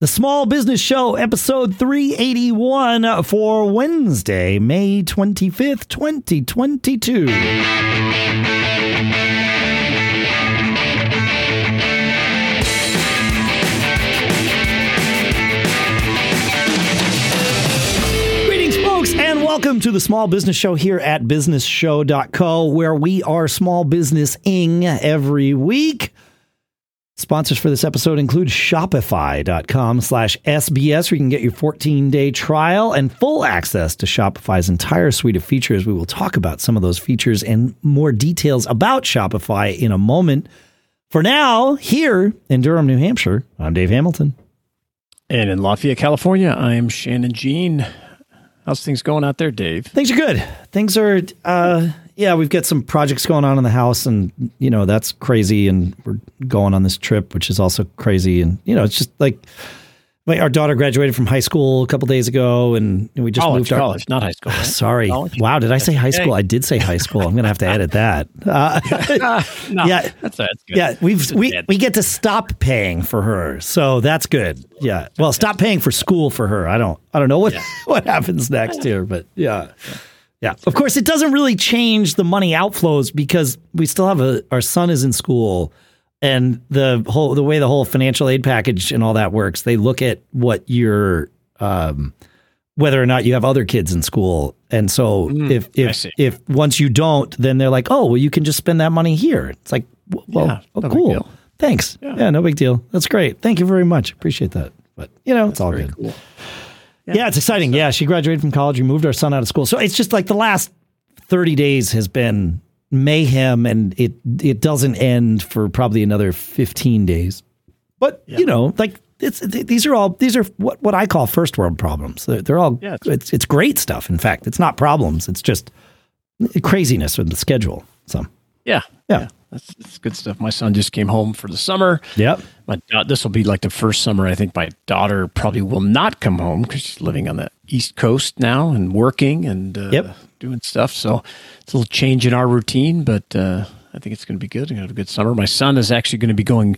The Small Business Show, episode 381 for Wednesday, May 25th, 2022. Greetings, folks, and welcome to the Small Business Show here at businessshow.co, where we are small business-ing every week. Sponsors for this episode include Shopify.com slash SBS, where you can get your 14 day trial and full access to Shopify's entire suite of features. We will talk about some of those features and more details about Shopify in a moment. For now, here in Durham, New Hampshire, I'm Dave Hamilton. And in Lafayette, California, I am Shannon Jean. How's things going out there, Dave? Things are good. Things are, uh, yeah, we've got some projects going on in the house, and you know that's crazy. And we're going on this trip, which is also crazy. And you know, it's just like my, our daughter graduated from high school a couple days ago, and we just college, moved to college, not high school. Right? Sorry, College? wow, did I say high school? I did say high school. I'm gonna have to edit that. Uh, no, Yeah. that's, that's good. yeah, we've we we get to stop paying for her, so that's good. Yeah, well, stop paying for school for her. I don't I don't know what what happens next here, but yeah. Yeah. Of course, it doesn't really change the money outflows because we still have a our son is in school and the whole the way the whole financial aid package and all that works, they look at what your um whether or not you have other kids in school. And so if Mm, I if if once you don't, then they're like, "Oh, well you can just spend that money here." It's like, well, Yeah, oh, no cool. Thanks. Yeah. no big deal. That's great. Thank you very much. Appreciate that. But, you know, it's all good. cool. Yeah, it's exciting. Yeah, she graduated from college. We moved our son out of school. So it's just like the last 30 days has been mayhem and it it doesn't end for probably another 15 days. But, you know, like it's th- these are all these are what what I call first world problems. They're, they're all Yeah, it's- it's it's great stuff. In fact, it's not problems. It's just craziness with the schedule. So, Yeah, Yeah. That's, that's good stuff. My son just came home for the summer. yep. My da- this will be like the first summer I think my daughter probably will not come home because she's living on the East Coast now and working and uh, Yep. doing stuff. So it's a little change in our routine, but uh, I think it's going to be good. We're going to have a good summer. My son is actually going to be going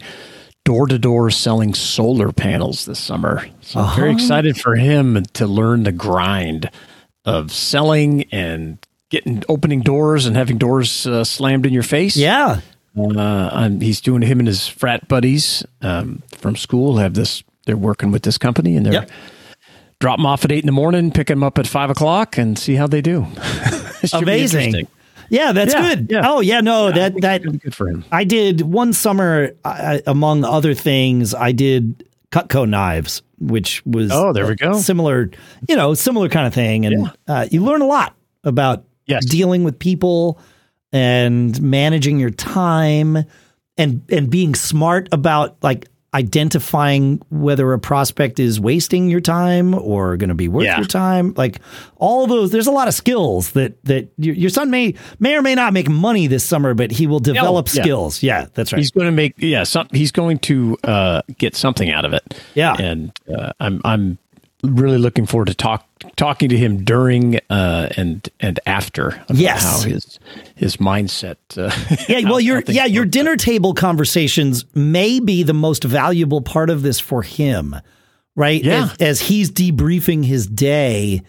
door to door selling solar panels this summer. So I'm very excited for him to learn the grind of selling and getting opening doors and having doors uh, slammed in your face. Yeah. Uh, I'm, he's doing him and his frat buddies um, from school have this. They're working with this company and they're Yep. drop them off at eight in the morning, pick them up at five o'clock, and see how they do. Amazing. Yeah, that's Yeah, good. yeah. Oh, yeah, no, I that that good for him. I did one summer, I, among other things, I did Cutco knives, which was Oh, there we go. Similar, you know, similar kind of thing, and uh, you learn a lot about Yes. dealing with people and managing your time, and and being smart about like identifying whether a prospect is wasting your time or going to be worth Yeah. your time. Like all those, there's a lot of skills that that your, your son may may or may not make money this summer, but he will develop yeah. skills. Yeah, that's right. He's going to make yeah. Some, he's going to uh, get something out of it. Yeah. and uh, I'm I'm really looking forward to talk talking to him during uh, and and after. Yes. how his his mindset. Uh, yeah, well, how your yeah your dinner table conversations may be the most valuable part of this for him, right? Yeah. as, as he's debriefing his day,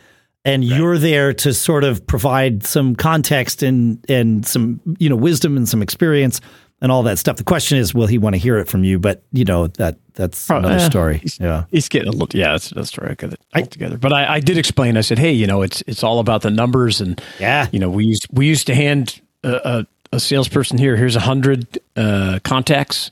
and you're there to sort of provide some context and and some you know wisdom and some experience and all that stuff. The question is, will he want to hear it from you? But you know that that's Probably, another yeah. story. He's, Yeah. he's getting a little. Yeah, that's that's story. I got it all together. But I, I did explain. I said, hey, you know, it's it's all about the numbers, and Yeah. you know, we used we used to hand a, a, a salesperson here. Here's a hundred uh, contacts,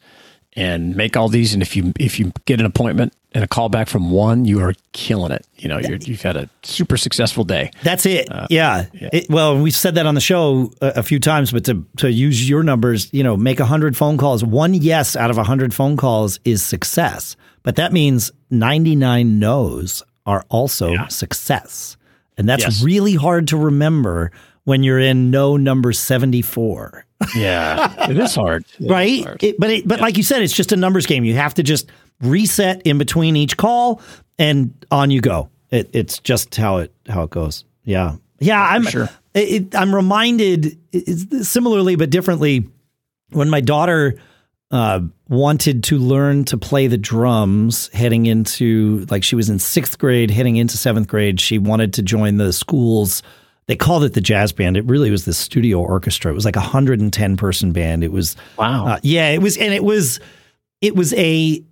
and make all these. And if you if you get an appointment and a call back from one, you are killing it. You know, you're, you've had a super successful day. That's it. Uh, yeah. It, well, we've said that on the show a, a few times, but to to use your numbers, you know, make hundred phone calls. One yes out of hundred phone calls is success, but that means ninety nine no's are also Yeah. success, and that's Yes. really hard to remember when you're in no number seventy four. Yeah, it is hard, It is right? hard. It, but it, but like you said, it's just a numbers game. You have to just reset in between each call, and on you go. It, it's just how it how it goes. Yeah, yeah. I'm sure. it, it- I'm reminded similarly but differently when my daughter uh, wanted to learn to play the drums heading into like she was in sixth grade, heading into seventh grade. She wanted to join the school's. They called it the jazz band. It really was the studio orchestra. It was like a hundred and ten person band. It was Wow. uh, yeah, it was, and it was, it was a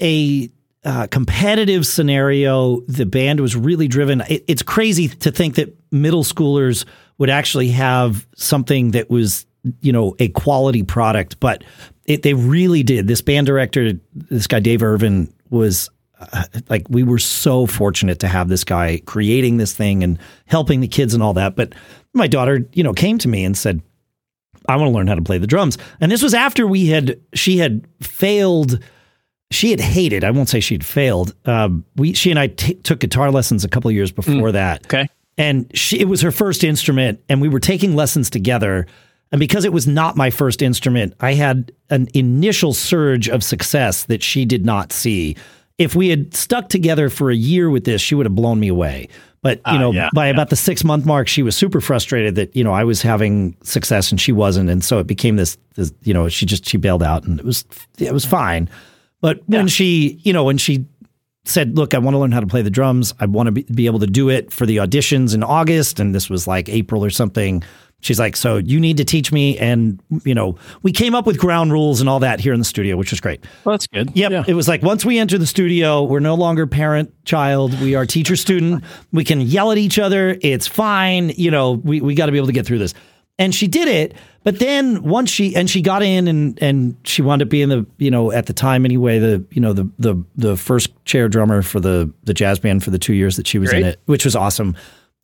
a uh, competitive scenario. The band was really driven. It, it's crazy to think that middle schoolers would actually have something that was, you know, a quality product, but it, they really did. This band director, this guy Dave Irvin, was uh, like we were so fortunate to have this guy creating this thing and helping the kids and all that. But my daughter, you know, came to me and said, I want to learn how to play the drums. And this was after we had, she had failed. She had hated, I won't say she'd failed. Um, we, she and I t- took guitar lessons a couple of years before that. Okay. And she, it was her first instrument, and we were taking lessons together. And because it was not my first instrument, I had an initial surge of success that she did not see. If we had stuck together for a year with this, she would have blown me away. But you Ah, know, yeah, by yeah. about the six month mark, she was super frustrated that you know I was having success and she wasn't, and so it became this. this you know, she just she bailed out, and it was it was fine. But when she, you know, when she said, "Look, I want to learn how to play the drums. I want to be, be able to do it for the auditions in August." And this was like April or something. She's like, "So you need to teach me." And you know, we came up with ground rules and all that here in the studio, which was great. Well, that's good. Yep, Yeah. it was like once we enter the studio, we're no longer parent child. We are teacher student. We can yell at each other. It's fine. You know, we we got to be able to get through this. And she did it. But then once she and she got in and and she wound up being the you know at the time anyway the you know the the the first chair drummer for the the jazz band for the two years that she was in it, which was awesome.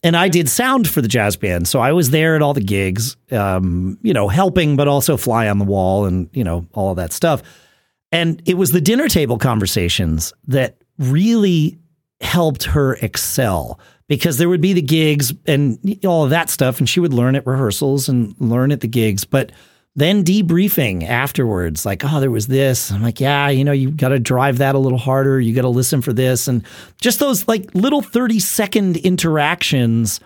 And I did sound for the jazz band, so I was there at all the gigs, um, you know, helping, but also fly on the wall and you know all of that stuff. And it was the dinner table conversations that really helped her excel because there would be the gigs and all of that stuff, and she would learn at rehearsals and learn at the gigs. But then debriefing afterwards, like, oh, there was this. I'm like, yeah, you know, you got to drive that a little harder. You got to listen for this. And just those like little 30 second interactions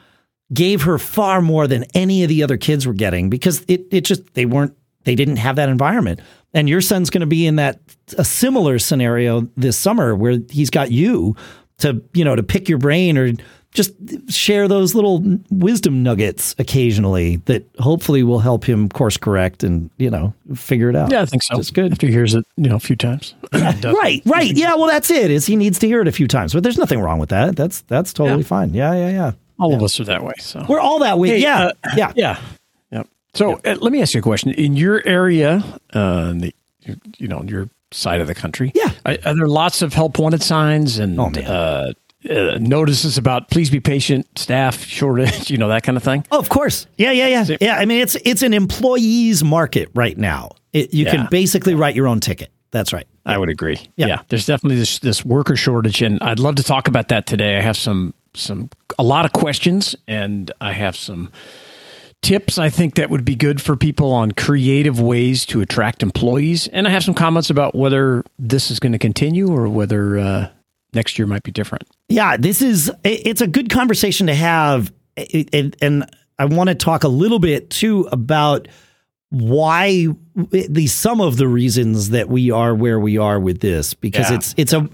gave her far more than any of the other kids were getting because it, it just, they weren't, they didn't have that environment. And your son's going to be in that, a similar scenario this summer where he's got you to, you know, to pick your brain or just share those little wisdom nuggets occasionally that hopefully will help him course correct and, you know, figure it out. Yeah, I think so. It's good. After he hears it, you know, a few times. Right, right. Yeah, well that's it. Is he needs to hear it a few times. But there's nothing wrong with that. That's that's totally Yeah. fine. Yeah, yeah, yeah. All of us are that way. So We're all that way. Hey, yeah. uh, yeah. yeah, yeah. So uh, let me ask you a question. In your area, uh, in the, you know, your side of the country, Yeah. are, are there lots of help wanted signs and Oh, man. Uh, notices about please be patient, staff shortage, you know, that kind of thing? Oh, of course. Yeah, yeah, yeah. Yeah, I mean it's it's an employees market right now. It, you Yeah. can basically write your own ticket. That's right. I would agree. Yeah. Yeah. There's definitely this this worker shortage and I'd love to talk about that today. I have some some a lot of questions and I have some tips I think that would be good for people on creative ways to attract employees and I have some comments about whether this is going to continue or whether uh, next year might be different. Yeah, this is it's a good conversation to have and I want to talk a little bit too about why at least some of the reasons that we are where we are with this because Yeah. it's it's a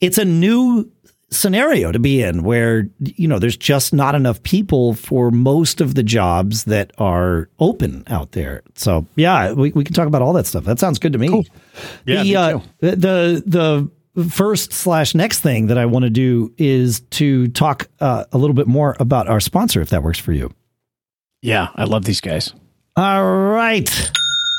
it's a new scenario to be in where you know there's just not enough people for most of the jobs that are open out there. So yeah, we, we can talk about all that stuff. That sounds good to me. Yeah, the, me uh, the the first slash next thing that I want to do is to talk uh, a little bit more about our sponsor, if that works for you. Yeah, I love these guys. All right.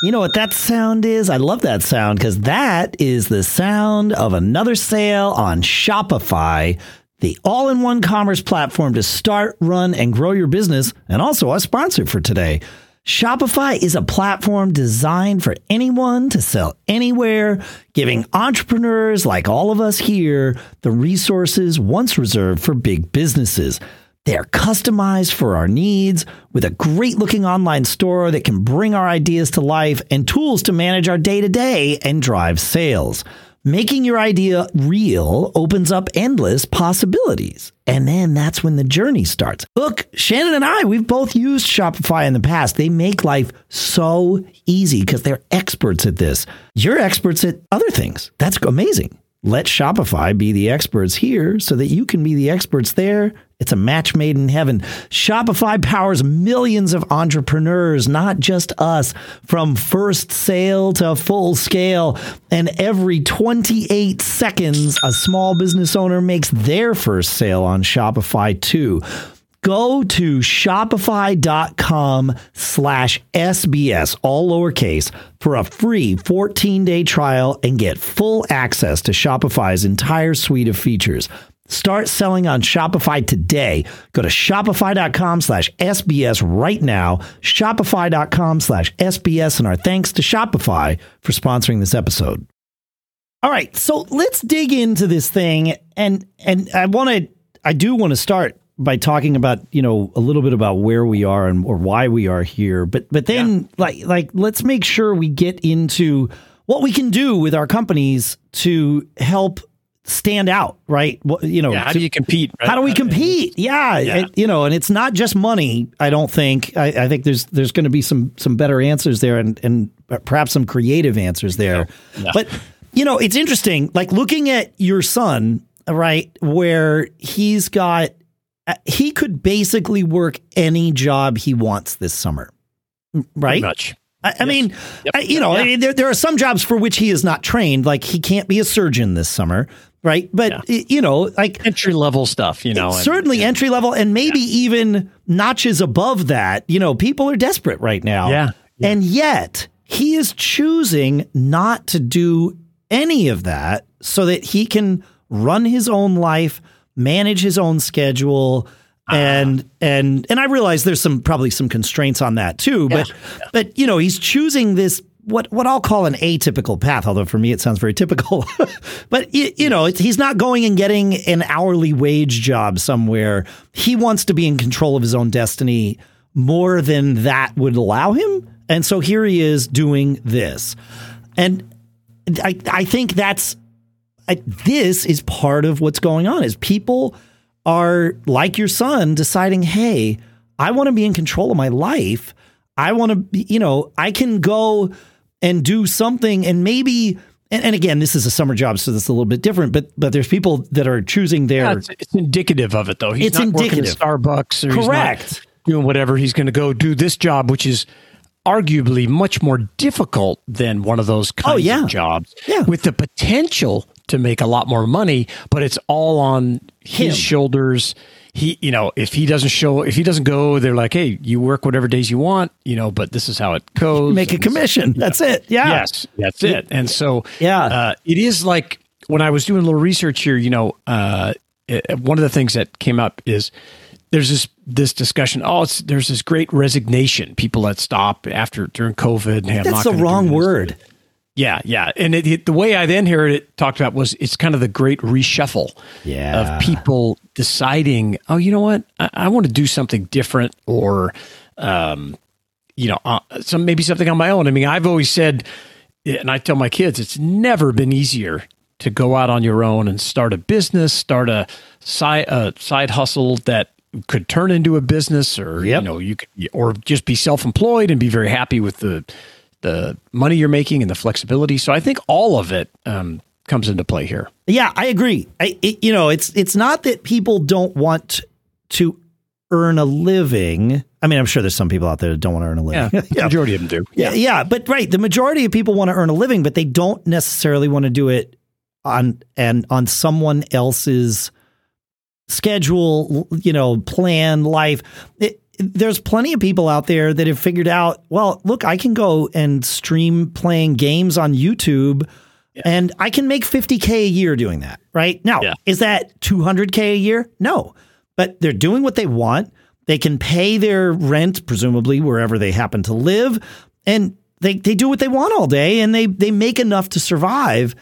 You know what that sound is? I love that sound because that is the sound of another sale on Shopify, the all in one commerce platform to start, run, and grow your business, and also our sponsor for today. Shopify is a platform designed for anyone to sell anywhere, giving entrepreneurs like all of us here the resources once reserved for big businesses. They are customized for our needs with a great looking online store that can bring our ideas to life and tools to manage our day to day and drive sales. Making your idea real opens up endless possibilities. And then that's when the journey starts. Look, Shannon and I, we've both used Shopify in the past. They make life so easy because they're experts at this. You're experts at other things. That's amazing. Let Shopify be the experts here so that you can be the experts there. It's a match made in heaven. Shopify powers millions of entrepreneurs, not just us, from first sale to full scale. And every 28 seconds, a small business owner makes their first sale on Shopify too. Go to shopify.com slash SBS, all lowercase, for a free 14 day trial and get full access to Shopify's entire suite of features. Start selling on Shopify today. Go to shopify.com slash SBS right now. Shopify.com slash SBS. And our thanks to Shopify for sponsoring this episode. All right, so let's dig into this thing. And and I want to I do want to start by talking about you know a little bit about where we are and or why we are here but but then yeah. like like let's make sure we get into what we can do with our companies to help stand out right? You know yeah, how to, do you compete right? how do we compete? yeah, yeah. It, you know and it's not just money i don't think. I, I think there's there's going to be some some better answers there and and perhaps some creative answers there. But you know it's interesting like looking at your son right where he's got Uh, he could basically work any job he wants this summer, right? Pretty much. I, I yes. mean, yep. I, you know, yeah. there, there are some jobs for which he is not trained. Like he can't be a surgeon this summer, right? But yeah. you know, like entry level stuff, you know, certainly and, entry level, and maybe yeah. even notches above that. You know, people are desperate right now, yeah. and yet he is choosing not to do any of that so that he can run his own life manage his own schedule uh-huh. and uh, and and I realize there's some probably some constraints on that too, but yeah, yeah. but you know he's choosing this what what I'll call an atypical path, although for me it sounds very typical. but you, you know he's not going and getting an hourly wage job somewhere. He wants to be in control of his own destiny more than that would allow him, and so here he is doing this, and I I think that's I, this is part of what's going on is people are like your son deciding, hey, I want to be in control of my life. I want to be, you know, I can go and do something and maybe and, and, again, this is a summer job, so this is a little bit different. But but there's people that are choosing their. Yeah, it's, it's, indicative of it, though. He's it's not indicative. working at Starbucks, or correct, doing whatever. He's going to go do this job, which is arguably much more difficult than one of those oh, kinds oh, yeah. of jobs. Yeah. with the potential to make a lot more money, but it's all on his Him. shoulders. He, you know, if he doesn't show, if he doesn't go, they're like, hey, you work whatever days you want, you know, but this is how it goes. Make a commission. That's it. Yeah. Yes, that's it. And so, yeah, uh, it is like when I was doing a little research here, you know, uh, it, one of the things that came up is there's this this discussion. Oh, it's, there's this great resignation. People that stop after during COVID. And, hey, That's the wrong word. Yeah, yeah, and it, it, the way I then heard it talked about was it's kind of the great reshuffle yeah. of people deciding, oh, you know what, I, I want to do something different, or um, you know, uh, some maybe something on my own. I mean, I've always said, and I tell my kids, it's never been easier to go out on your own and start a business, start a side a side hustle that could turn into a business, or yep. you know, you could, or just be self employed and be very happy with the the money you're making and the flexibility. So I think all of it um, comes into play here. Yeah, I agree. I, it, you know, it's it's not that people don't want to earn a living. I mean, I'm sure there's some people out there that don't want to earn a living. Yeah, the majority of them do. Yeah, yeah, but right, the majority of people want to earn a living, but they don't necessarily want to do it on and on someone else's schedule, you know, plan, life. It, there's plenty of people out there that have figured out, well, look, I can go and stream playing games on YouTube yeah. and I can make 50K a year doing that, right? Now, yeah. is that 200K a year? No, but they're doing what they want. They can pay their rent, presumably wherever they happen to live, and they, they do what they want all day and they, they make enough to survive.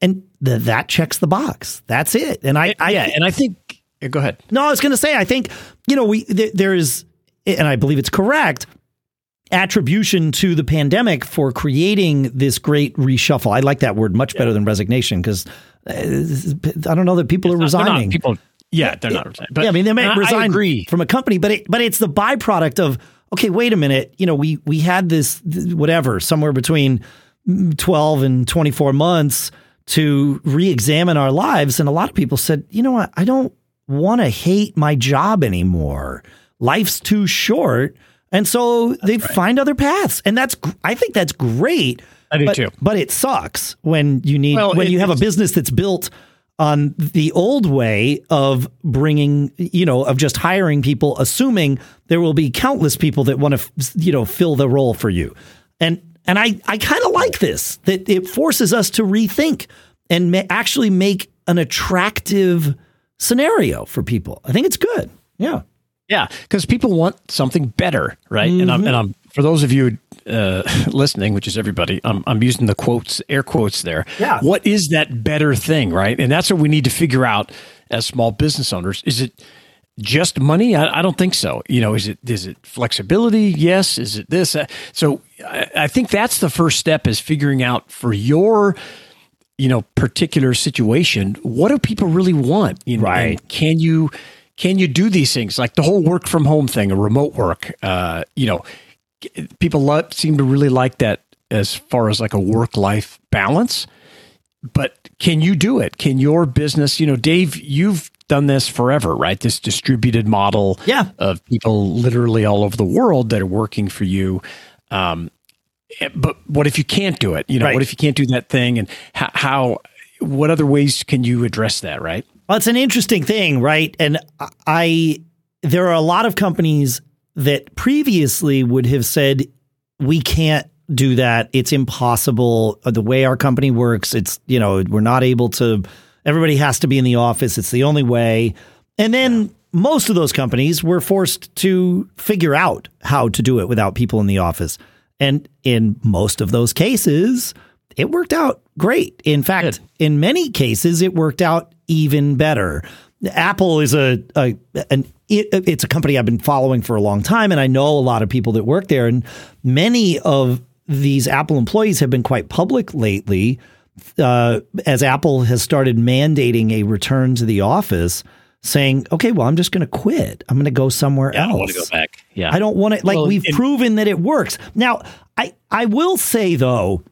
And th- that checks the box. That's it. And I, I yeah, and I think, go ahead. No, I was going to say, I think, you know, we, th- there is, and I believe it's correct, attribution to the pandemic for creating this great reshuffle. I like that word much better than resignation because uh, I don't know that people are resigning. people, yeah, they're not resigning. But yeah, I mean they I resign from a company, but it, but it's the byproduct of okay. Wait a minute, you know we we had this whatever somewhere between twelve and twenty four months to re-examine our lives, and a lot of people said, you know what, I don't want to hate my job anymore. Life's too short. And so they find other paths. And that's, I think that's great. I do but, too. But it sucks when you need, Well, when it- you have a business that's built on the old way of bringing, you know, of just hiring people, assuming there will be countless people that want to, you know, fill the role for you. And, and I, I kind of like this that it forces us to rethink and ma- actually make an attractive scenario for people. I think it's good. Yeah. Yeah, because people want something better, right? And I'm, and I'm for those of you uh, listening, which is everybody, I'm, I'm using the quotes, air quotes there. Yeah. What is that better thing, right? And that's what we need to figure out as small business owners. Is it just money? I, I don't think so. You know, is it is it flexibility? Yes. Is it this? Uh, so I, I think that's the first step is figuring out for your you know particular situation what do people really want you know, Right. can you can you do these things? Like the whole work from home thing or remote work uh you know people love, seem to really like that as far as like a work life balance but can you do it? Can your business you know dave you've done this forever right? This distributed model Yeah. of people literally all over the world that are working for you um eh, but what if you can't do it? You know Right. what if you can't do that thing? And how, how what other ways can you address that right Well, it's an interesting thing, right? And I, there are a lot of companies that previously would have said, we can't do that. It's impossible. Uh, The way our company works, it's, you know, we're not able to, everybody has to be in the office. It's the only way. And then most of those companies were forced to figure out how to do it without people in the office. And in most of those cases, it worked out great. In fact, in many cases, it worked out even better. Apple is a, a an it, it's a company I've been following for a long time, and I know a lot of people that work there. And many of these Apple employees have been quite public lately, uh, as Apple has started mandating a return to the office, saying, "Okay, well, I'm just going to quit. I'm going to go somewhere else. I don't want to go back. Yeah. I don't want to like Well, we've and- proven that it works. Now, I I will say though,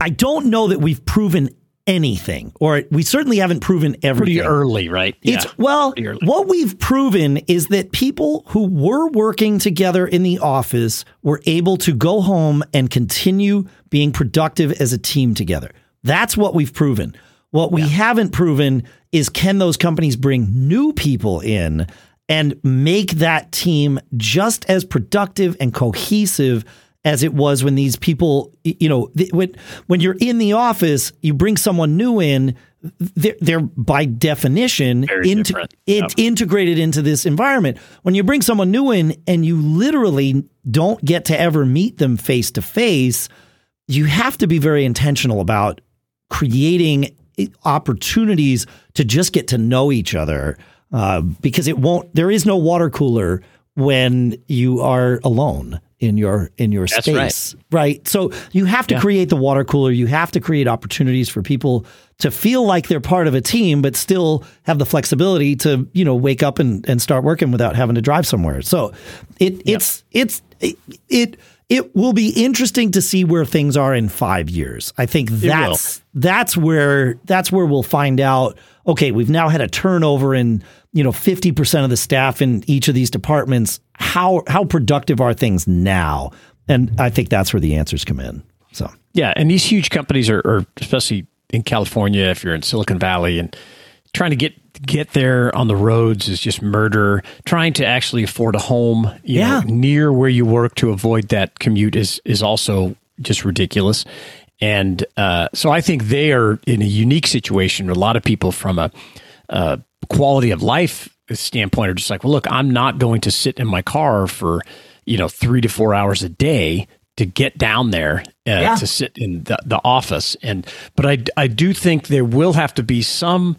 I don't know that we've proven anything, or we certainly haven't proven everything. Pretty early, right? It's well, early. what we've proven is that people who were working together in the office were able to go home and continue being productive as a team together. That's what we've proven. What we haven't proven is can those companies bring new people in and make that team just as productive and cohesive as it was when these people, you know, when when you're in the office, you bring someone new in, they're, they're by definition into different. it's integrated into this environment. When you bring someone new in and you literally don't get to ever meet them face to face, you have to be very intentional about creating opportunities to just get to know each other uh, because it won't there is no water cooler when you are alone in your in your That's space right. so you have to create the water cooler. You have to create opportunities for people to feel like they're part of a team but still have the flexibility to you know wake up and, and start working without having to drive somewhere. So it it's it's it, it it will be interesting to see where things are in five years. I think that's that's where that's where we'll find out. Okay, we've now had a turnover in you know fifty percent of the staff in each of these departments. How how productive are things now? And I think that's where the answers come in. So Yeah, and these huge companies are, are especially in California, if you're in Silicon Valley, and trying to get get there on the roads is just murder. Trying to actually afford a home, you Yeah. know, near where you work to avoid that commute is is also just ridiculous. And uh, so I think they are in a unique situation. A lot of people from a, a quality of life standpoint are just like, well, look, I'm not going to sit in my car for you know three to four hours a day to get down there uh, Yeah. to sit in the, the office. And but I I do think there will have to be some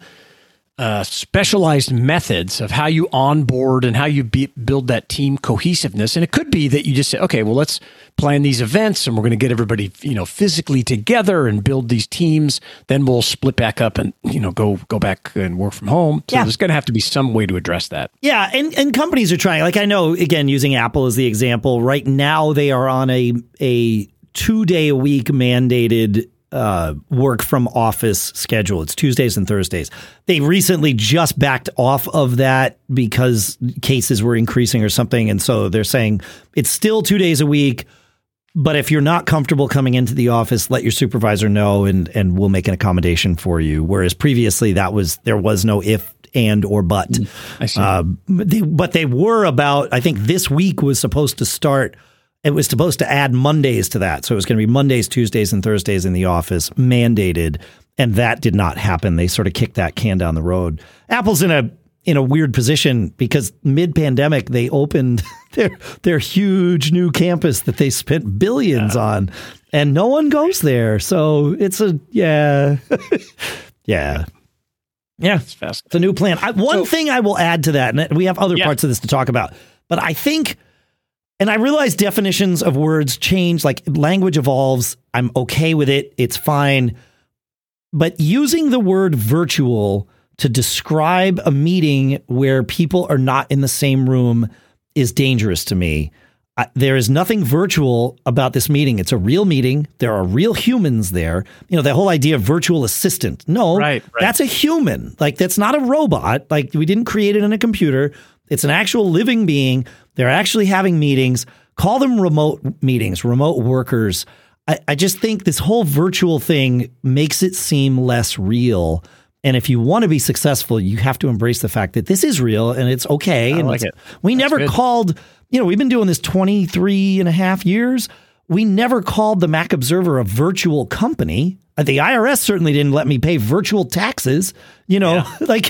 uh, specialized methods of how you onboard and how you be, build that team cohesiveness. And it could be that you just say, okay, well, let's plan these events and we're going to get everybody, you know, physically together and build these teams. Then we'll split back up and, you know, go, go back and work from home. So Yeah. there's going to have to be some way to address that. Yeah, and, and companies are trying. Like I know, again, using Apple as the example, right now they are on a a two day a week mandated uh, work from office schedule. It's Tuesdays and Thursdays. They recently just backed off of that because cases were increasing or something, and so they're saying it's still two days a week. But if you're not comfortable coming into the office, let your supervisor know, and and we'll make an accommodation for you. Whereas previously, that was there was no if and or but. I see. Uh, they, but they were about. I think this week was supposed to start. It was supposed to add Mondays to that, so it was going to be Mondays, Tuesdays, and Thursdays in the office, mandated, and that did not happen. They sort of kicked that can down the road. Apple's in a in a weird position because mid pandemic they opened their their huge new campus that they spent billions on, and no one goes there. So it's a yeah, yeah. Yeah, It's fast. it's a new plan. I, one So- thing I will add to that, and we have other Yeah. parts of this to talk about, but I think, and I realize definitions of words change, like language evolves. I'm okay with it. It's fine. But using the word virtual to describe a meeting where people are not in the same room is dangerous to me. I, there is nothing virtual about this meeting. It's a real meeting. There are real humans there. You know, the whole idea of virtual assistant. No, Right, right. that's a human. Like, that's not a robot. Like, we didn't create it in a computer. It's an actual living being. They're actually having meetings. Call them remote meetings, remote workers. I, I just think this whole virtual thing makes it seem less real. And if you want to be successful, you have to embrace the fact that this is real and it's okay. and like it. we That's never good. called, you know, we've been doing this 23 and a half years. We never called the Mac Observer a virtual company. Uh, The IRS certainly didn't let me pay virtual taxes, you know, like,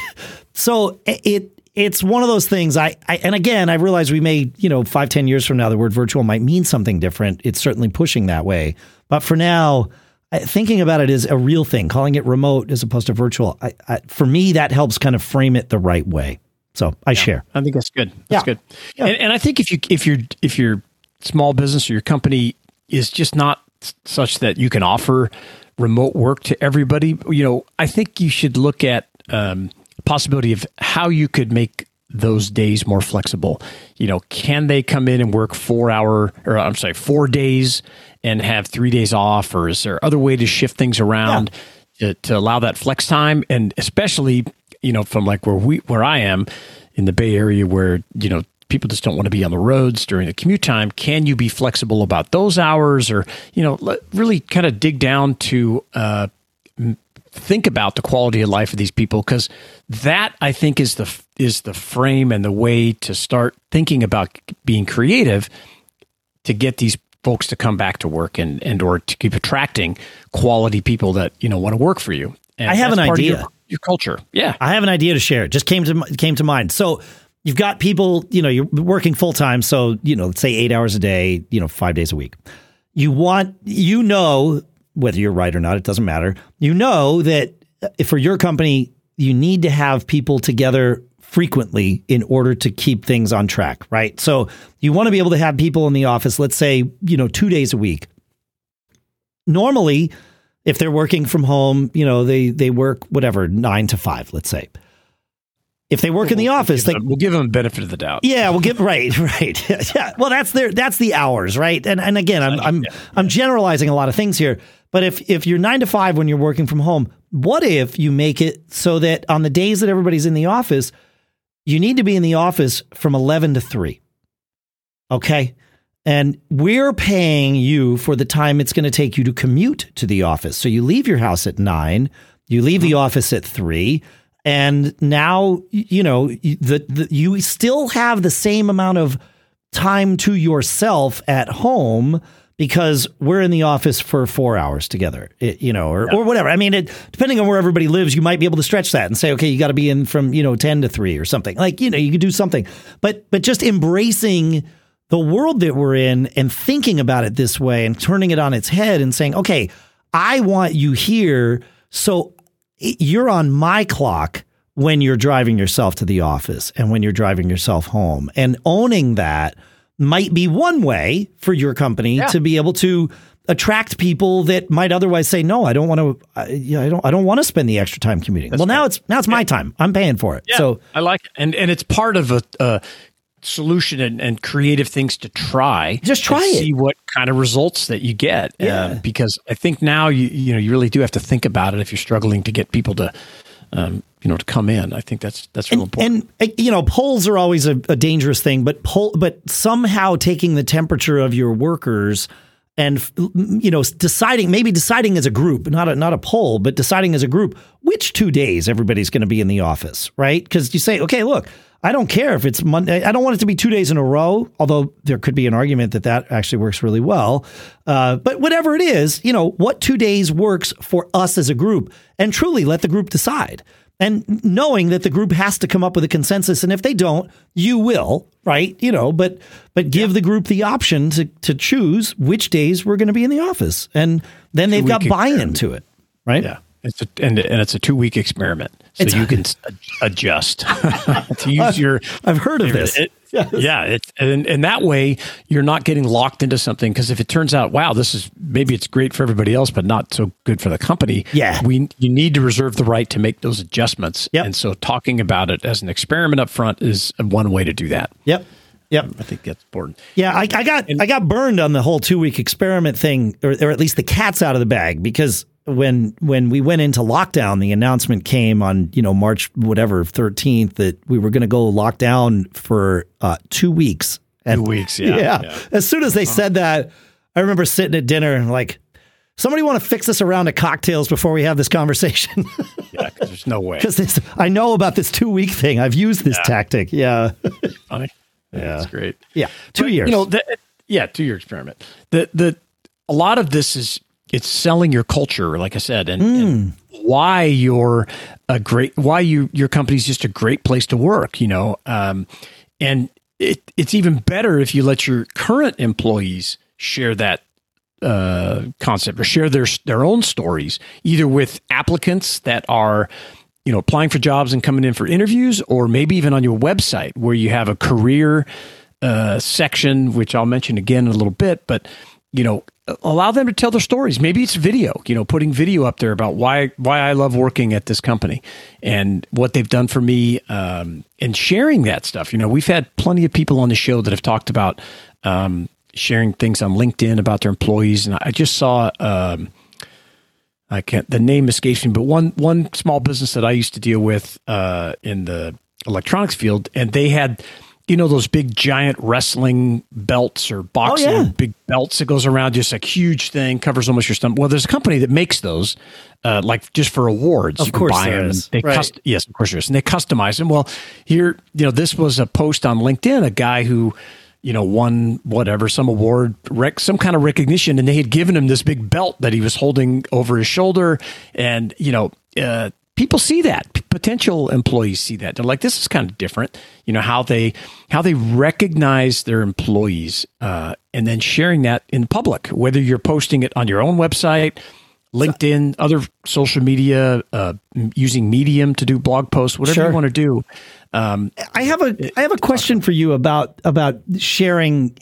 so it, it's one of those things I, I, and again, I realize we may, you know, five ten years from now, the word virtual might mean something different. It's certainly pushing that way. But for now, thinking about it as a real thing, calling it remote as opposed to virtual, I, I, for me, that helps kind of frame it the right way. So I share. I think that's good. That's Yeah. good. Yeah. And, and I think if you if your if your small business or your company is just not such that you can offer remote work to everybody, you know, I think you should look at um, possibility of how you could make those days more flexible. You know, can they come in and work four hour or I'm sorry, four days and have three days off, or is there other way to shift things around? to, to allow that flex time and especially you know from like where we where I am in the Bay Area where you know people just don't want to be on the roads during the commute time can you be flexible about those hours or you know really kind of dig down to uh, think about the quality of life of these people because that I think is the is the frame and the way to start thinking about being creative to get these folks to come back to work and and or to keep attracting quality people that you know want to work for you. And I have an idea. Your, your culture, yeah. I have an idea to share. It just came to came to mind. So you've got people, you know, you're working full time. So you know, let's say eight hours a day, you know, five days a week. You want, you know, whether you're right or not, it doesn't matter. You know that if for your company, you need to have people together frequently in order to keep things on track, right? So you want to be able to have people in the office, let's say, you know, two days a week. Normally, if they're working from home, you know, they they work whatever, nine to five, let's say. If they work in the office, they we'll give them the benefit of the doubt. yeah, we'll give right, right. yeah. Well, that's their that's the hours, right? And and again, I'm I'm I'm generalizing a lot of things here. But if if you're nine to five when you're working from home, what if you make it so that on the days that everybody's in the office, you need to be in the office from eleven to three. Okay. And we're paying you for the time it's going to take you to commute to the office. So you leave your house at nine, you leave the uh-huh. office at three, and now you know the, the you still have the same amount of time to yourself at home because we're in the office for four hours together, it- you know, or, or whatever. I mean, it, depending on where everybody lives, you might be able to stretch that and say, okay, you got to be in from you know ten to three or something. Like you know, you could do something, but but just embracing the world that we're in and thinking about it this way and turning it on its head and saying, okay, I want you here. So you're on my clock when you're driving yourself to the office and when you're driving yourself home. And owning that might be one way for your company Yeah. to be able to attract people that might otherwise say no I don't want to I, I don't I don't want to spend the extra time commuting. well now it's now it's my time. I'm paying for it. Yeah, So I like it. And and it's part of a, a solution and, and creative things to try. Just try and it. See what kind of results that you get. Uh, Yeah. because I think now you you know you really do have to think about it if you're struggling to get people to um, you know to come in. I think that's that's real important. And uh, you know, polls are always a, a dangerous thing, but poll, but somehow taking the temperature of your workers and you know deciding maybe deciding as a group, not a not a poll, but deciding as a group which two days everybody's going to be in the office, right? Because you say, okay, look. I don't care if it's Monday. I don't want it to be two days in a row, although there could be an argument that that actually works really well. Uh, but whatever it is, you know, what two days works for us as a group and truly let the group decide and knowing that the group has to come up with a consensus and if they don't you will right you know but but give the group the option to to choose which days we're going to be in the office and then they've got buy-in to it right yeah. It's a, and, and it's a two week experiment, so It's- you can adjust to use your. i've heard of this It, Yeah, it, and and that way you're not getting locked into something because if it turns out, wow, this is maybe it's great for everybody else, but not so good for the company. Yeah. we you need to reserve the right to make those adjustments. Yep. and so talking about it as an experiment up front is one way to do that. yep yep I think that's important. Yeah, I, I got I got burned on the whole two week experiment thing, or, or at least the cat's out of the bag because when when we went into lockdown, the announcement came on you know March whatever thirteenth that we were going to go lockdown for uh, two weeks. And, Two weeks, yeah, yeah. As soon as they said that, I remember sitting at dinner and like. Somebody want to fix us around to cocktails before we have this conversation? yeah, because there's no way. Because I know about this two week thing. I've used this tactic. Yeah. Funny. Yeah, that's great. Yeah. Two But, years. You know, the, yeah, two year experiment. The the a lot of this is it's selling your culture, like I said, and, and why you're a great why you your company's just a great place to work. You know, um, and it it's even better if you let your current employees share that uh, concept or share their their own stories, either with applicants that are you know applying for jobs and coming in for interviews, or maybe even on your website where you have a career uh, section, which I'll mention again in a little bit, but you know allow them to tell their stories maybe it's video you know putting video up there about why why i love working at this company and what they've done for me um, and sharing that stuff you know we've had plenty of people on the show that have talked about um, sharing things on linkedin about their employees and i just saw um, I can't. The name escapes me, but one one small business that I used to deal with uh, in the electronics field, and they had, you know, those big giant wrestling belts or boxing yeah. big belts that goes around, just a huge thing, covers almost your stomach. Well, there's a company that makes those, uh, like just for awards. Of You can course buy them. They Right. cust- yes, of course there is, and they customize them. Well, here, you know, this was a post on LinkedIn, a guy who you know, won whatever, some award, rec- some kind of recognition, and they had given him this big belt that he was holding over his shoulder. And, you know, uh, people see that. Potential employees see that. They're like, this is kind of different. You know, how they how they recognize their employees uh, and then sharing that in public, whether you're posting it on your own website, LinkedIn, other social media, uh, using Medium to do blog posts, whatever Sure. you want to do. Um, I have a I have a question for you about about sharing,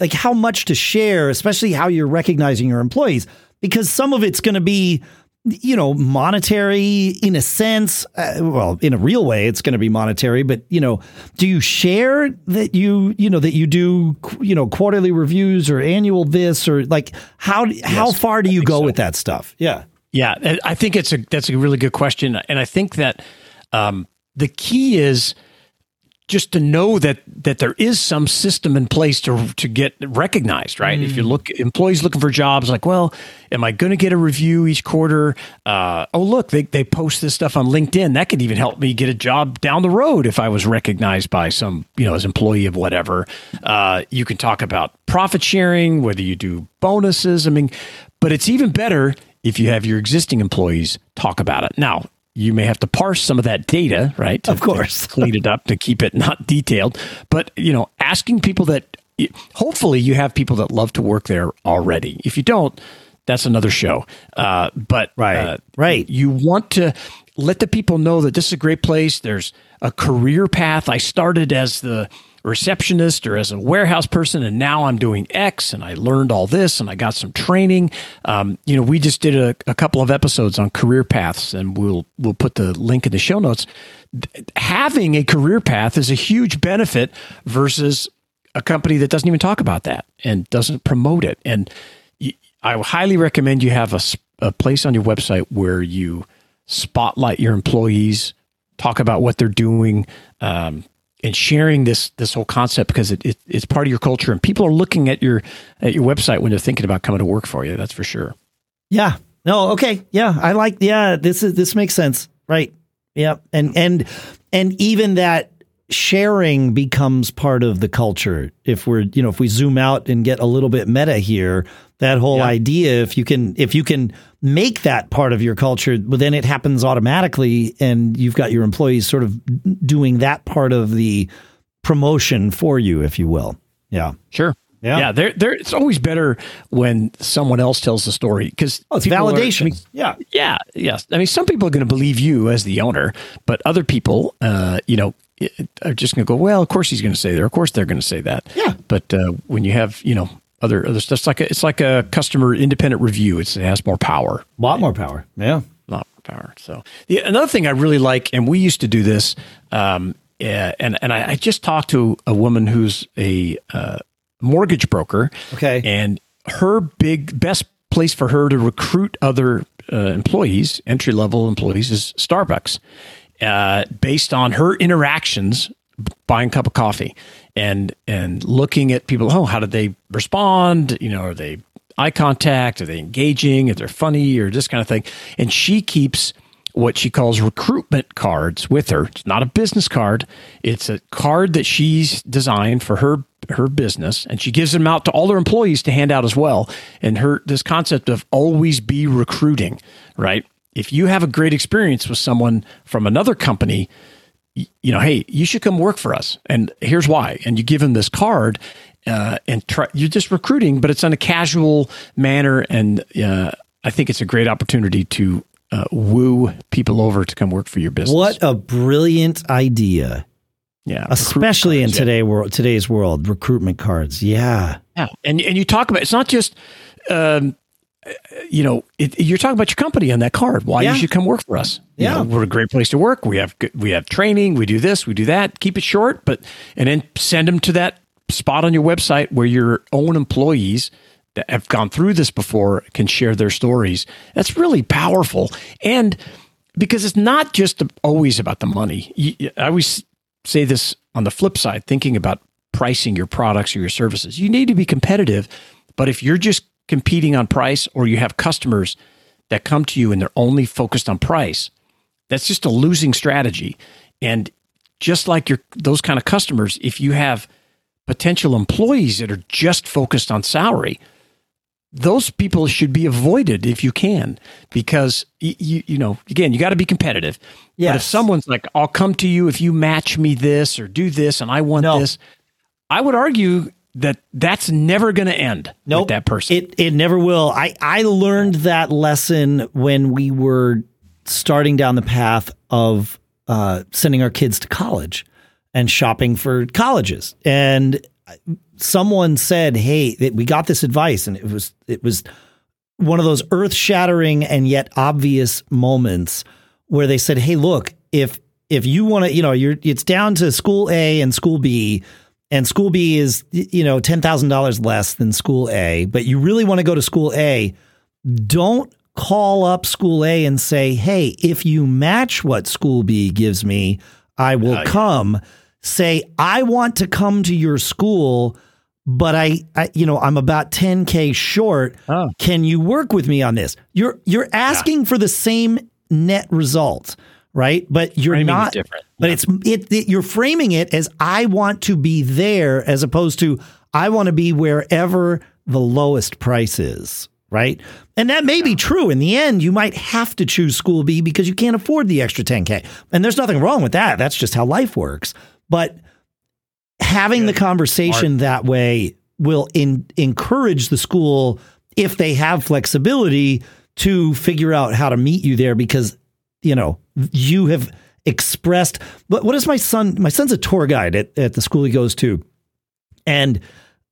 like how much to share, especially how you're recognizing your employees, because some of it's going to be, you know, monetary in a sense. Uh, well, in a real way, it's going to be monetary. But you know, do you share that you you know that you do you know quarterly reviews or annual this or like how how far do you go with that stuff? Yeah. Yeah, I think it's a that's a really good question, and I think that um, the key is just to know that that there is some system in place to to get recognized, right? If you look employees looking for jobs, like, well, am I going to get a review each quarter? Uh, oh, look, they they post this stuff on LinkedIn. That could even help me get a job down the road if I was recognized by some, you know, as employee of whatever. Uh, you can talk about profit sharing, whether you do bonuses. I mean, but it's even better if you have your existing employees talk about it. Now, you may have to parse some of that data, right? to- Of course. clean it up to keep it not detailed. But you know, asking people that hopefully you have people that love to work there already. If you don't, that's another show. Uh, but Right, uh, right. You want to. let the people know that this is a great place. There's a career path. I started as the receptionist or as a warehouse person, and now I'm doing X, and I learned all this, and I got some training. Um, you know, we just did a, a, couple of episodes on career paths, and we'll we'll put the link in the show notes. Having a career path is a huge benefit versus a company that doesn't even talk about that and doesn't promote it. And I highly recommend you have a, a place on your website where you spotlight your employees, talk about what they're doing, um, and sharing this this whole concept because it, it, it's part of your culture and people are looking at your at your website when they're thinking about coming to work for you. That's for sure. Yeah. No. Okay. Yeah. I like. Yeah. This is this makes sense. Right. Yeah. And and and even that sharing becomes part of the culture. If we're you know if we zoom out and get a little bit meta here, that whole yeah. idea if you can if you can make that part of your culture but then it happens automatically and you've got your employees sort of doing that part of the promotion for you if you will yeah sure yeah, yeah. There, there. It's always better when someone else tells the story because oh, it's validation. Are, I mean, yeah, yeah, yes. I mean, some people are going to believe you as the owner, but other people, uh, you know, are just going to go. Well, of course he's going to say that. Of course they're going to say that. Yeah. But uh, when you have, you know, other other stuff. It's like a, it's like a customer independent review. It's, it has more power. A lot more power. Yeah, a lot more power. So the, another thing I really like, and we used to do this, um, yeah, and and I, I, just talked to a woman who's a uh, mortgage broker. Okay, and her big best place for her to recruit other uh, employees, entry level employees, is Starbucks. Uh, based on her interactions buying a cup of coffee and and looking at people. Oh, how did they respond? You know, are they eye contact? Are they engaging? Are they funny or this kind of thing? And she keeps what she calls recruitment cards with her. It's not a business card. It's a card that she's designed for her her business and she gives them out to all her employees to hand out as well. And her this concept of always be recruiting, right? If you have a great experience with someone from another company, you know, hey, you should come work for us, and here's why. And you give them this card, uh, and try, you're just recruiting, but it's in a casual manner, and uh, I think it's a great opportunity to uh, woo people over to come work for your business. What a brilliant idea! Yeah, especially cards, in today yeah. world, today's world, recruitment cards. Yeah, yeah, and and you talk about it's not just. Um, you know, it, you're talking about your company on that card. Why yeah. you should come work for us? Yeah, know, we're a great place to work. We have we have training. We do this. We do that. Keep it short, but and then send them to that spot on your website where your own employees that have gone through this before can share their stories. That's really powerful, and because it's not just always about the money. I always say this on the flip side, thinking about pricing your products or your services. You need to be competitive, but if you're just competing on price or you have customers that come to you and they're only focused on price, that's just a losing strategy. And just like your those kind of customers, if you have potential employees that are just focused on salary, those people should be avoided if you can, because you you know again you got to be competitive. Yes. But if someone's like, "I'll come to you if you match me this or do this, and I want no. this," I would argue that that's never going to end nope, with that person. It it never will. I I learned that lesson when we were starting down the path of uh, sending our kids to college and shopping for colleges. And someone said, "Hey, we got this advice," and it was it was one of those earth shattering and yet obvious moments where they said, "Hey, look, if if you want to, you know, you're it's down to school A and school B." and school B is you know $10,000 less than school A, but you really want to go to school A, don't call up school A and say, "Hey, if you match what school B gives me, I will uh, come." Yeah. Say, "I want to come to your school, but I, I you know, I'm about 10k short. Oh. Can you work with me on this?" You're you're asking yeah. for the same net result right? But you're Framing not different. But yeah. it's it, it, you're framing it as I want to be there as opposed to I want to be wherever the lowest price is, right? And that may yeah. be true. In the end, you might have to choose school B because you can't afford the extra 10k. And there's nothing wrong with that. That's just how life works. But having Good. the conversation Smart. that way will in, encourage the school if they have flexibility to figure out how to meet you there because you know, you have expressed. But what is my son? My son's a tour guide at, at the school he goes to, and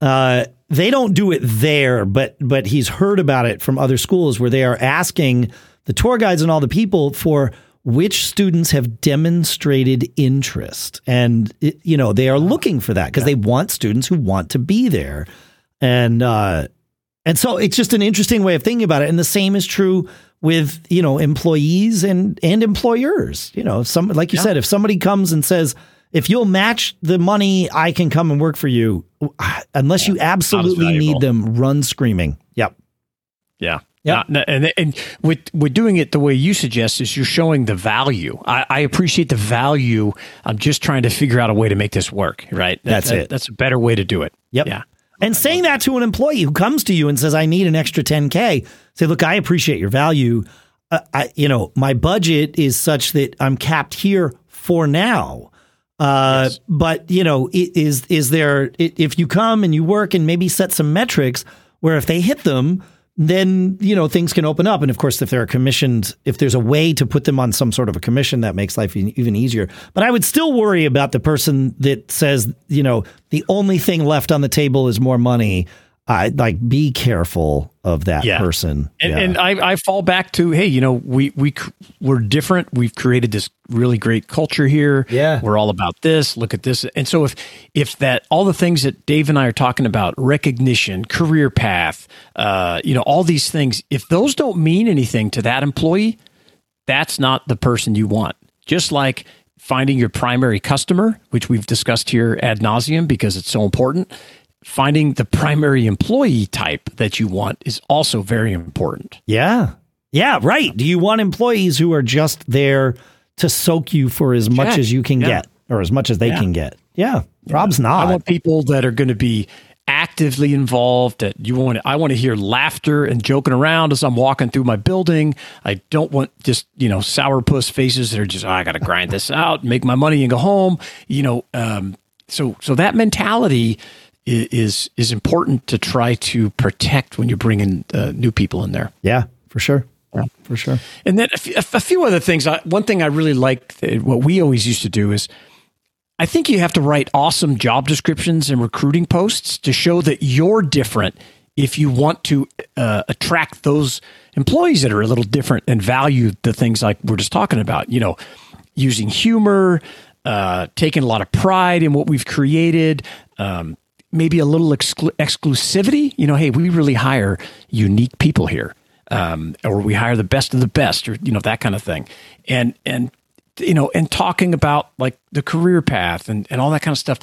uh, they don't do it there, but but he's heard about it from other schools where they are asking the tour guides and all the people for which students have demonstrated interest, and it, you know they are looking for that because yeah. they want students who want to be there, and uh, and so it's just an interesting way of thinking about it. And the same is true with you know employees and and employers. You know, some like you yeah. said, if somebody comes and says, "If you'll match the money, I can come and work for you," unless yeah. you absolutely need them, run screaming. Yep. Yeah. Yeah, and and with with doing it the way you suggest is you're showing the value. I, I, appreciate the value. I'm just trying to figure out a way to make this work. Right. That, that's that, it. That's a better way to do it. Yep. Yeah. And saying that to an employee who comes to you and says, "I need an extra 10k," say, "Look, I appreciate your value. Uh, I, you know, my budget is such that I'm capped here for now." Uh, yes. But you know, is is there if you come and you work and maybe set some metrics where if they hit them, then you know things can open up. And of course if they're commissioned if there's a way to put them on some sort of a commission that makes life even easier. But i would still worry about the person that says you know the only thing left on the table is more money I like be careful of that yeah. person. And, yeah. and I, I, fall back to, hey, you know, we we we're different. We've created this really great culture here. Yeah, we're all about this. Look at this. And so if if that all the things that Dave and I are talking about, recognition, career path, uh, you know, all these things, if those don't mean anything to that employee, that's not the person you want. Just like finding your primary customer, which we've discussed here ad nauseum because it's so important finding the primary employee type that you want is also very important. Yeah. Yeah, right. Do you want employees who are just there to soak you for as much as you can yeah. get or as much as they yeah. can get? Yeah. Rob's not. I want people that are going to be actively involved that you want I want to hear laughter and joking around as I'm walking through my building. I don't want just, you know, sourpuss faces that are just, oh, I got to grind this out, make my money and go home. You know, um, so so that mentality is is important to try to protect when you bring in uh, new people in there. Yeah, for sure. Yeah, for sure. And then a, f- a few other things. I, one thing I really like, what we always used to do is, I think you have to write awesome job descriptions and recruiting posts to show that you're different. If you want to uh, attract those employees that are a little different and value the things like we're just talking about, you know, using humor, uh, taking a lot of pride in what we've created, um, maybe a little exclu- exclusivity. You know, hey, we really hire unique people here, um, or we hire the best of the best, or you know that kind of thing. And and you know, and talking about like the career path and and all that kind of stuff.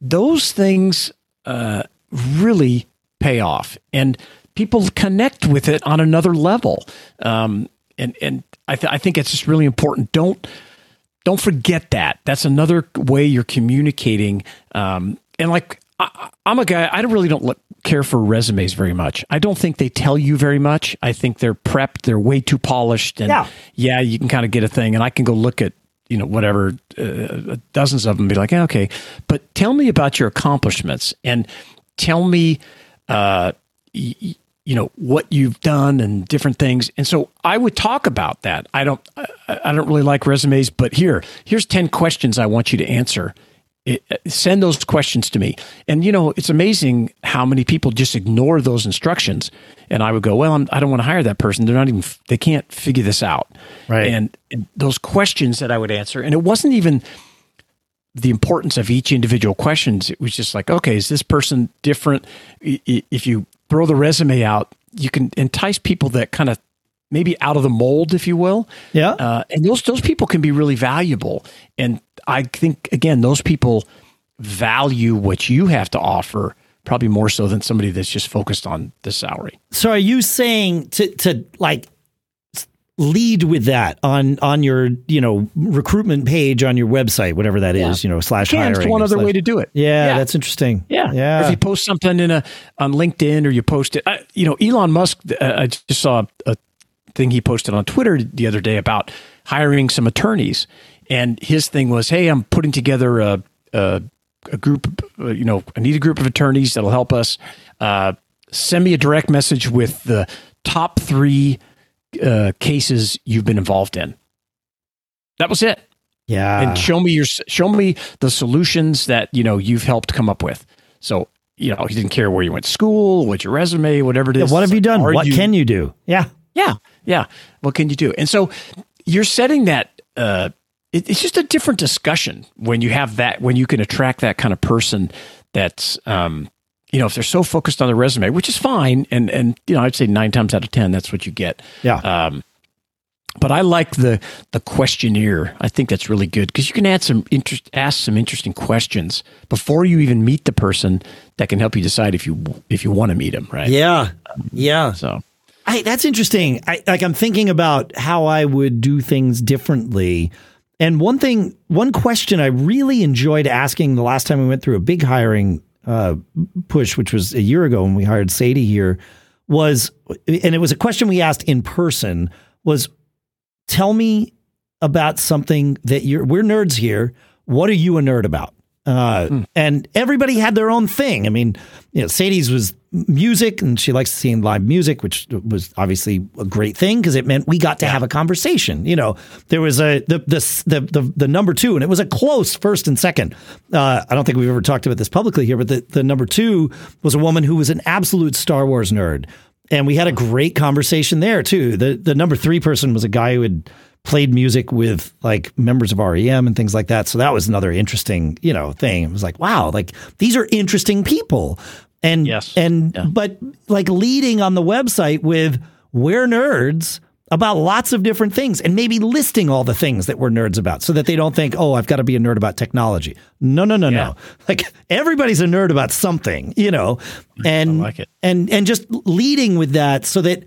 Those things uh, really pay off, and people connect with it on another level. Um, and and I, th- I think it's just really important. Don't don't forget that. That's another way you're communicating. Um, and like I, am a guy. I really don't look, care for resumes very much. I don't think they tell you very much. I think they're prepped. They're way too polished. And yeah, yeah you can kind of get a thing. And I can go look at you know whatever uh, dozens of them and be like, yeah, okay. But tell me about your accomplishments and tell me, uh, y- you know what you've done and different things. And so I would talk about that. I don't. I, I don't really like resumes, but here, here's ten questions I want you to answer it, send those questions to me. And you know, it's amazing how many people just ignore those instructions. And I would go, well, I'm, I do not want to hire that person. They're not even, they can't figure this out. Right. And, and those questions that I would answer, and it wasn't even the importance of each individual questions. It was just like, okay, is this person different? If you throw the resume out, you can entice people that kind of maybe out of the mold, if you will. Yeah. Uh, and those those people can be really valuable. And I think again, those people value what you have to offer probably more so than somebody that's just focused on the salary. So are you saying to to like lead with that on on your you know recruitment page on your website whatever that yeah. is you know slash you hiring one other slash, way to do it yeah, yeah, that's interesting yeah yeah if you post something in a on linkedin or you post it I, you know elon musk uh, i just saw a thing he posted on Twitter the other day about hiring some attorneys. And his thing was, hey, I'm putting together a, a, a group, uh, you know, I need a group of attorneys that'll help us. Uh, send me a direct message with the top three uh, cases you've been involved in. That was it. Yeah. And show me your show me the solutions that you know you've helped come up with. So you know he didn't care where you went to school, what your resume, whatever it is. Yeah, what have you done? Are What can you do? Yeah. Yeah, yeah. What can you do? And so you're setting that. Uh, it, it's just a different discussion when you have that. When you can attract that kind of person that's. Um, you know, if they're so focused on the resume, which is fine, and and you know, I'd say nine times out of ten, that's what you get. Yeah. Um, but I like the the questionnaire. I think that's really good because you can add some interest, ask some interesting questions before you even meet the person that can help you decide if you if you want to meet them. Right. Yeah. Yeah. So I, that's interesting. I, like I'm thinking about how I would do things differently. And one thing, one question I really enjoyed asking the last time we went through a big hiring uh, push, which was a year ago when we hired Sadie here, was, and it was a question we asked in person, was tell me about something that you're, we're nerds here. What are you a nerd about? Uh, Hmm. And everybody had their own thing. I mean, you know, Sadie's was music, and she likes seeing live music, which was obviously a great thing because it meant we got to have a conversation. You know, there was a the the the the, the number two, and it was a close first and second. Uh, I don't think we've ever talked about this publicly here, but the the number two was a woman who was an absolute Star Wars nerd, and we had a great conversation there too. The the number three person was a guy who had played music with like members of REM and things like that. So that was another interesting, you know, thing. It was like, wow, like these are interesting people. And Yes. and Yeah. but like leading on the website with we're nerds about lots of different things and maybe listing all the things that we're nerds about so that they don't think, oh, I've got to be a nerd about technology. No, no, no, Yeah. no. Like everybody's a nerd about something, you know, and like it. and and just leading with that so that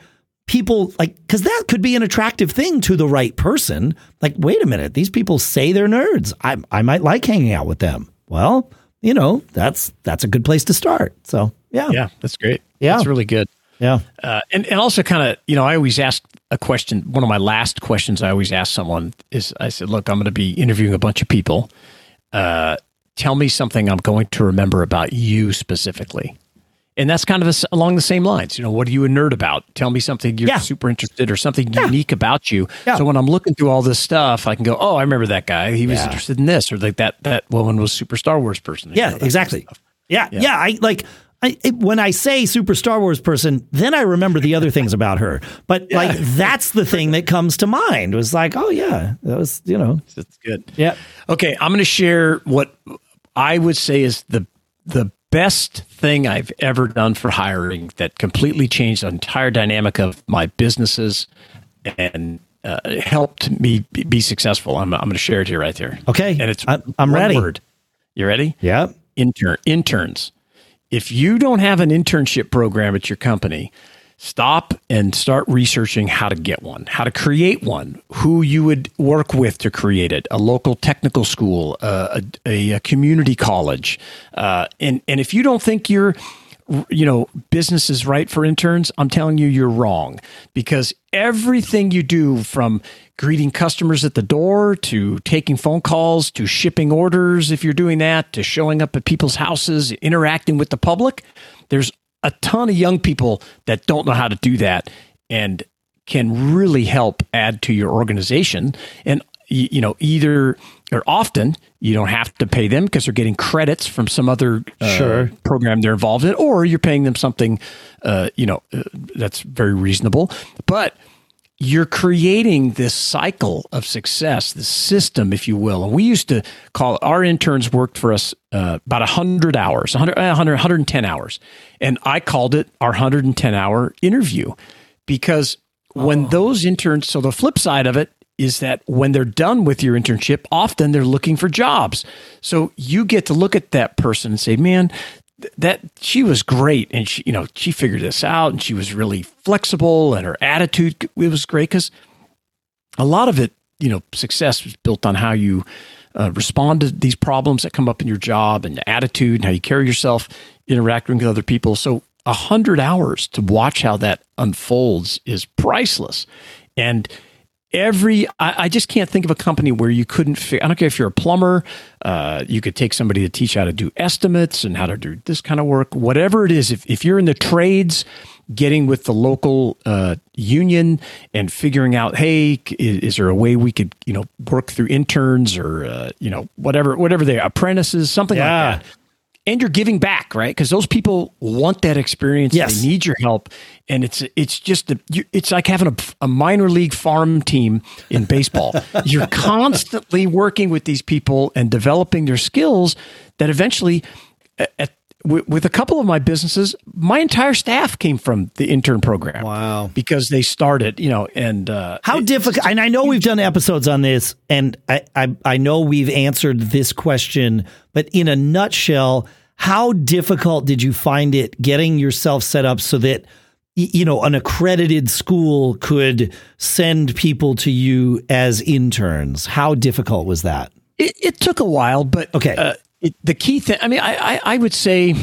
people like because that could be an attractive thing to the right person. Like, wait a minute, these people say they're nerds. I I might like hanging out with them. Well, you know, that's that's a good place to start. So yeah, yeah, that's great. Yeah. that's really good. yeah, Uh, and, and also kind of, you know, I always ask a question. One of my last questions I always ask someone is I said, look, I'm going to be interviewing a bunch of people. Uh, tell me something I'm going to remember about you specifically. And that's kind of a along the same lines. You know, what are you a nerd about? Tell me something you're Yeah. super interested or something unique about you. Yeah. So when I'm looking through all this stuff, I can go, oh, I remember that guy. He was Yeah. interested in this, or like that that woman was super Star Wars person. You yeah, know, exactly. kind of. Yeah, yeah, I like. I, it, when I say super Star Wars person, then I remember the other things about her. But like, that's the thing that comes to mind. Was like, oh yeah, that was you know, That's good. yeah, Okay, I'm going to share what I would say is the the best thing I've ever done for hiring that completely changed the entire dynamic of my businesses and uh, helped me be, successful. I'm, I'm going to share it here right there. Okay, and it's I- I'm ready. Word. You ready? yeah, Intern interns. If you don't have an internship program at your company, stop and start researching how to get one, how to create one, who you would work with to create it, a local technical school, uh, a, a community college, uh, and and if you don't think you're you know business is right for interns i'm telling you you're wrong. Because everything you do from greeting customers at the door to taking phone calls to shipping orders if you're doing that to showing up at people's houses interacting with the public there's a ton of young people that don't know how to do that and can really help add to your organization and you, know either or often you don't have to pay them because they're getting credits from some other uh, Sure. program they're involved in or you're paying them something uh, you know uh, that's very reasonable but you're creating this cycle of success, this system, if you will. And we used to call our interns worked for us uh, about 100 hours, 100, uh, 100, 110 hours. And I called it our 110 hour interview because when those interns, so the flip side of it is that when they're done with your internship, often they're looking for jobs. So you get to look at that person and say, man, th- that she was great and she you know she figured this out and she was really flexible and her attitude it was great because a lot of it you know success is built on how you uh, respond to these problems that come up in your job and attitude and how you carry yourself interacting with other people. So a hundred hours to watch how that unfolds is priceless. And every I, I just can't think of a company where you couldn't fi- i don't care if you're a plumber uh, you could take somebody to teach how to do estimates and how to do this kind of work whatever it is if, if you're in the trades getting with the local uh, union and figuring out, hey, is, is, there a way we could, you know, work through interns or, uh, you know, whatever, whatever they apprentices, something yeah. like that. And you're giving back, right? Because those people want that experience. Yes. They need your help, and it's it's just it's like having a, a minor league farm team in baseball. you're constantly working with these people and developing their skills that eventually at with a couple of my businesses, my entire staff came from the intern program. Wow! Because they started, you know, and uh, how difficult. And I know we've done episodes on this, and I, I I know we've answered this question, but in a nutshell, how difficult did you find it getting yourself set up so that? you know, an accredited school could send people to you as interns. How difficult was that? It, it took a while, but okay. Uh, it, the key thing, I mean, I, I, I, would say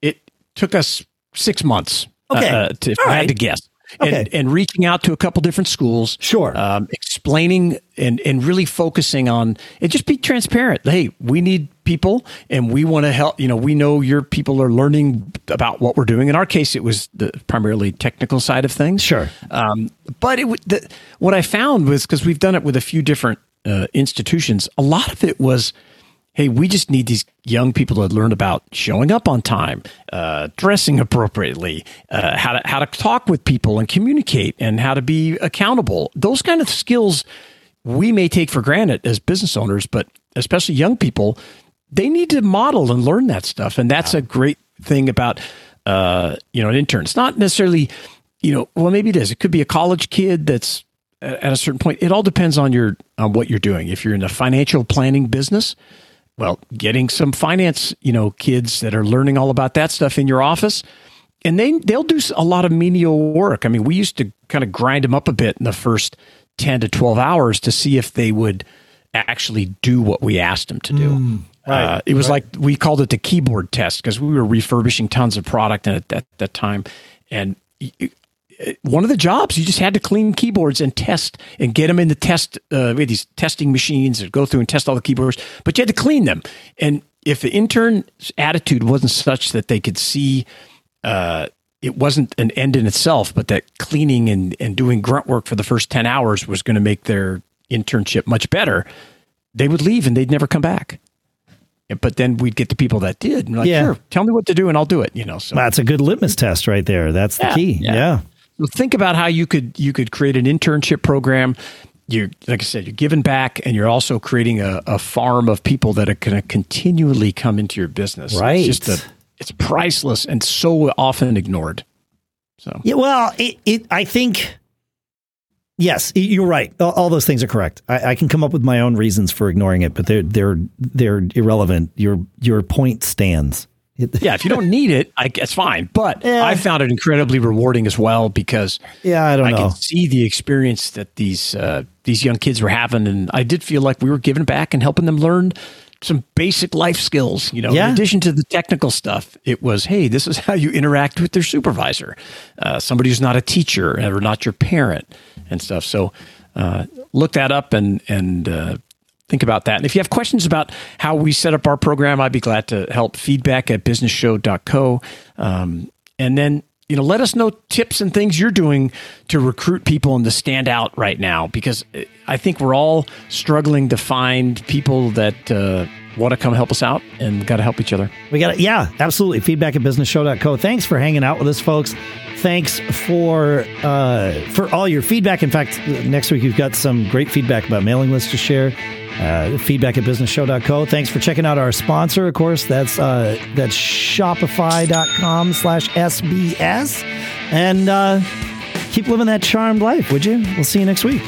it took us six months. Okay. Uh, to, if I had to guess. Okay. And, and, reaching out to a couple different schools. Sure. Um, explaining and, and really focusing on and just be transparent. Hey, we need people and we want to help. You know, we know your people are learning about what we're doing. In our case, it was the primarily technical side of things. Sure. Um, but it, the, what I found was because we've done it with a few different uh, institutions, a lot of it was – hey, we just need these young people to learn about showing up on time, uh, dressing appropriately, uh, how to how to talk with people and communicate, and how to be accountable. Those kind of skills we may take for granted as business owners, but especially young people, they need to model and learn that stuff, and that's a great thing about uh, you know an intern. It's not necessarily you know well maybe it is. It could be a college kid that's at a certain point. It all depends on your on what you're doing. If you're in a financial planning business well, getting some finance, you know, kids that are learning all about that stuff in your office, and they they'll do a lot of menial work. I mean, we used to kind of grind them up a bit in the first ten to twelve hours to see if they would actually do what we asked them to do. Mm, right, uh, it was right. like we called it the keyboard test because we were refurbishing tons of product at that, that time, and one of the jobs you just had to clean keyboards and test and get them in the test uh, we had these testing machines that go through and test all the keyboards but you had to clean them and if the intern's attitude wasn't such that they could see uh, it wasn't an end in itself but that cleaning and, and doing grunt work for the first 10 hours was going to make their internship much better they would leave and they'd never come back but then we'd get the people that did. And like, yeah. sure, tell me what to do and I'll do it. You know, so that's a good litmus test right there. That's the yeah, key. Yeah. yeah think about how you could you could create an internship program. you're like I said, you're giving back, and you're also creating a, a farm of people that are going to continually come into your business. Right. It's just a, it's priceless and so often ignored. So yeah, well, it, it I think. Yes, you're right. All those things are correct. I, I, can come up with my own reasons for ignoring it, but they're they're they're irrelevant. Your your point stands. yeah, if you don't need it, I guess fine. But yeah. I found it incredibly rewarding as well because yeah, I don't I know. could see the experience that these uh, these young kids were having, and I did feel like we were giving back and helping them learn some basic life skills. You know, yeah. in addition to the technical stuff, it was hey, this is how you interact with their supervisor, uh, somebody who's not a teacher or not your parent, and stuff. So. Uh, look that up and and uh, think about that. And if you have questions about how we set up our program, I'd be glad to help. Feedback at businessshow.co. Um, and then, you know, let us know tips and things you're doing to recruit people and to stand out right now, because I think we're all struggling to find people that uh, want to come help us out and got to help each other. We got to, yeah, absolutely. Feedback at businessshow.co. Thanks for hanging out with us, folks. Thanks for uh, for all your feedback. In fact, next week we've got some great feedback about mailing lists to share. Uh, feedback at businessshow.co. Thanks for checking out our sponsor. Of course, that's uh, that's shopify.com slash SBS. And uh, keep living that charmed life, would you? We'll see you next week.